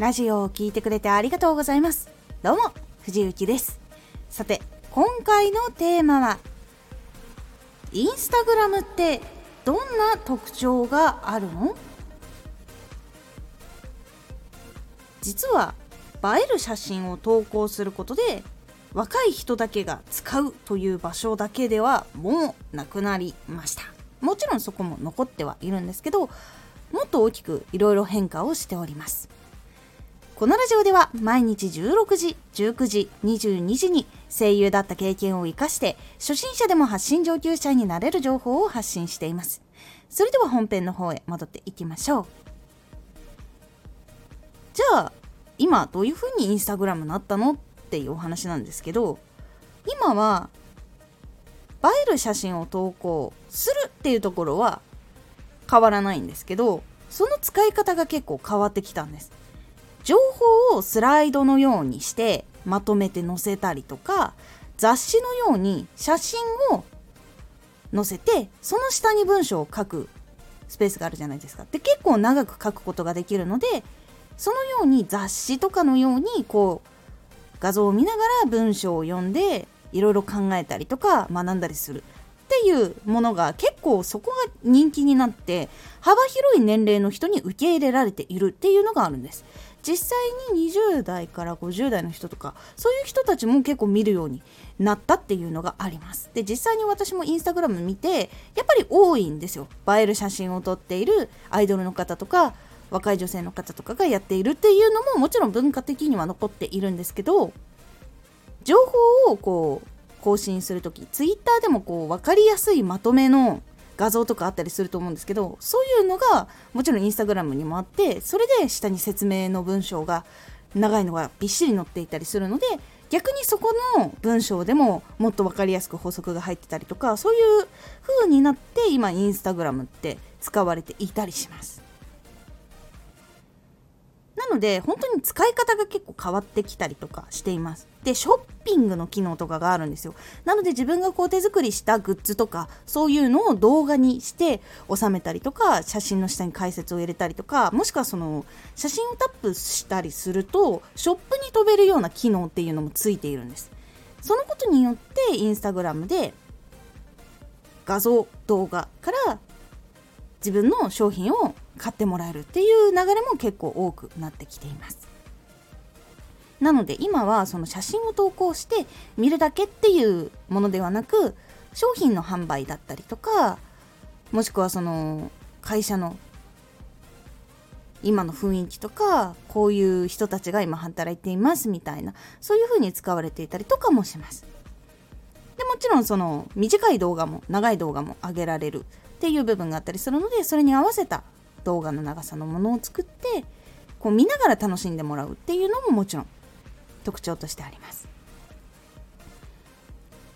ラジオを聴いてくれてありがとうございます。どうも藤幸です。さて今回のテーマはインスタグラムってどんな特徴があるの？実は映える写真を投稿することで若い人だけが使うという場所だけではもうなくなりました。もちろんそこも残ってはいるんですけどもっと大きくいろいろ変化をしております。このラジオでは毎日16時、19時、22時に声優だった経験を活かして初心者でも発信上級者になれる情報を発信しています。それでは本編の方へ戻っていきましょう。じゃあ今どういう風にインスタグラムなったのっていうお話なんですけど今は映える写真を投稿するっていうところは変わらないんですけどその使い方が結構変わってきたんです情報をスライドのようにしてまとめて載せたりとか雑誌のように写真を載せてその下に文章を書くスペースがあるじゃないですか。で結構長く書くことができるのでそのように雑誌とかのようにこう画像を見ながら文章を読んでいろいろ考えたりとか学んだりするっていうものが結構そこが人気になって幅広い年齢の人に受け入れられているっていうのがあるんです。実際に20代から50代の人とかそういう人たちも結構見るようになったっていうのがあります。で実際に私もインスタグラム見てやっぱり多いんですよ。映える写真を撮っているアイドルの方とか若い女性の方とかがやっているっていうのももちろん文化的には残っているんですけど情報をこう更新する時ツイッターでもこう分かりやすいまとめの画像とかあったりすると思うんですけどそういうのがもちろんインスタグラムにもあってそれで下に説明の文章が長いのがびっしり載っていたりするので逆にそこの文章でももっと分かりやすく法則が入ってたりとかそういう風になって今インスタグラムって使われていたりします。なので本当に使い方が結構変わってきたりとかしています。でショッピングの機能とかがあるんですよ。なので自分がこう手作りしたグッズとかそういうのを動画にして収めたりとか写真の下に解説を入れたりとかもしくはその写真をタップしたりするとショップに飛べるような機能っていうのもついているんです。そのことによってインスタグラムで画像動画から自分の商品を買ってもらえるっていう流れも結構多くなってきています。なので今はその写真を投稿して見るだけっていうものではなく商品の販売だったりとかもしくはその会社の今の雰囲気とかこういう人たちが今働いていますみたいなそういう風に使われていたりとかもします。でもちろんその短い動画も長い動画も上げられるっていう部分があったりするのでそれに合わせた動画の長さのものを作ってこう見ながら楽しんでもらうっていうのももちろん特徴としてあります。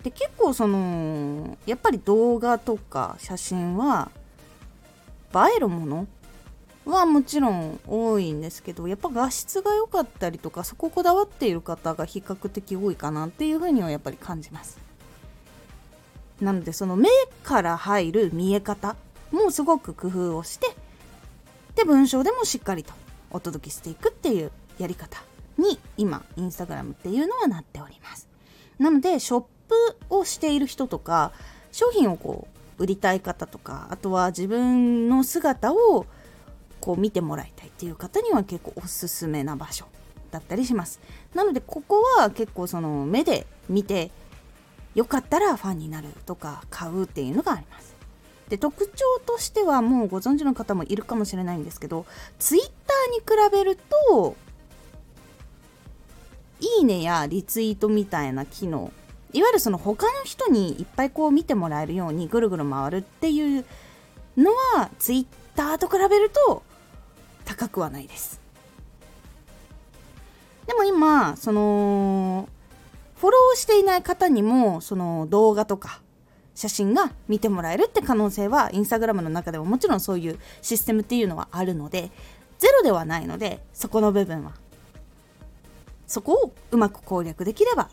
で結構そのやっぱり動画とか写真は映えるものはもちろん多いんですけどやっぱ画質が良かったりとかそここだわっている方が比較的多いかなっていうふうにはやっぱり感じます。なのでその目から入る見え方もすごく工夫をして文章でもしっかりとお届けしていくっていうやり方に今インスタグラムっていうのはなっておりますなのでショップをしている人とか商品をこう売りたい方とかあとは自分の姿をこう見てもらいたいっていう方には結構おすすめな場所だったりしますなのでここは結構その目で見てよかったらファンになるとか買うっていうのがあります。で特徴としてはもうご存知の方もいるかもしれないんですけど Twitter に比べるといいねやリツイートみたいな機能いわゆるその他の人にいっぱいこう見てもらえるようにぐるぐる回るっていうのは Twitter と比べると高くはないです。でも今そのフォローしていない方にもその動画とか写真が見てもらえるって可能性はインスタグラムの中でももちろんそういうシステムっていうのはあるのでゼロではないのでそこの部分はそこをうまく攻略できれば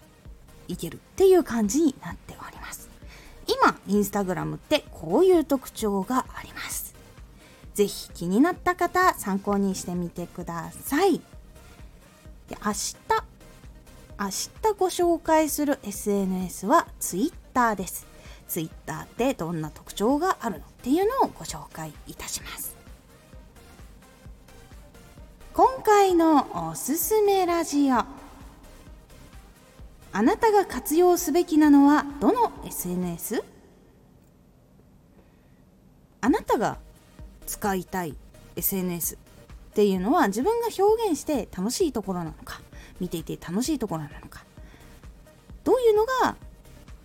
いけるっていう感じになっております。今インスタグラムってこういう特徴があります。是非気になった方参考にしてみてください。で明日明日ご紹介する SNS は Twitter です。Twitter ってどんな特徴があるのっていうのをご紹介いたします。今回のおすすめラジオ。あなたが活用すべきなのはどの SNS? あなたが使いたい SNS っていうのは自分が表現して楽しいところなのか見ていて楽しいところなのか。どういうのが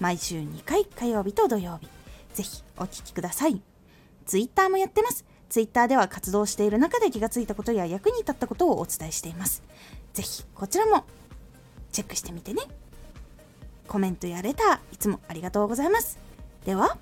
毎週2回火曜日と土曜日。ぜひお聴きください。Twitter もやってます。Twitter では活動している中で気がついたことや役に立ったことをお伝えしています。ぜひこちらもチェックしてみてね。コメントやレターいつもありがとうございます。では、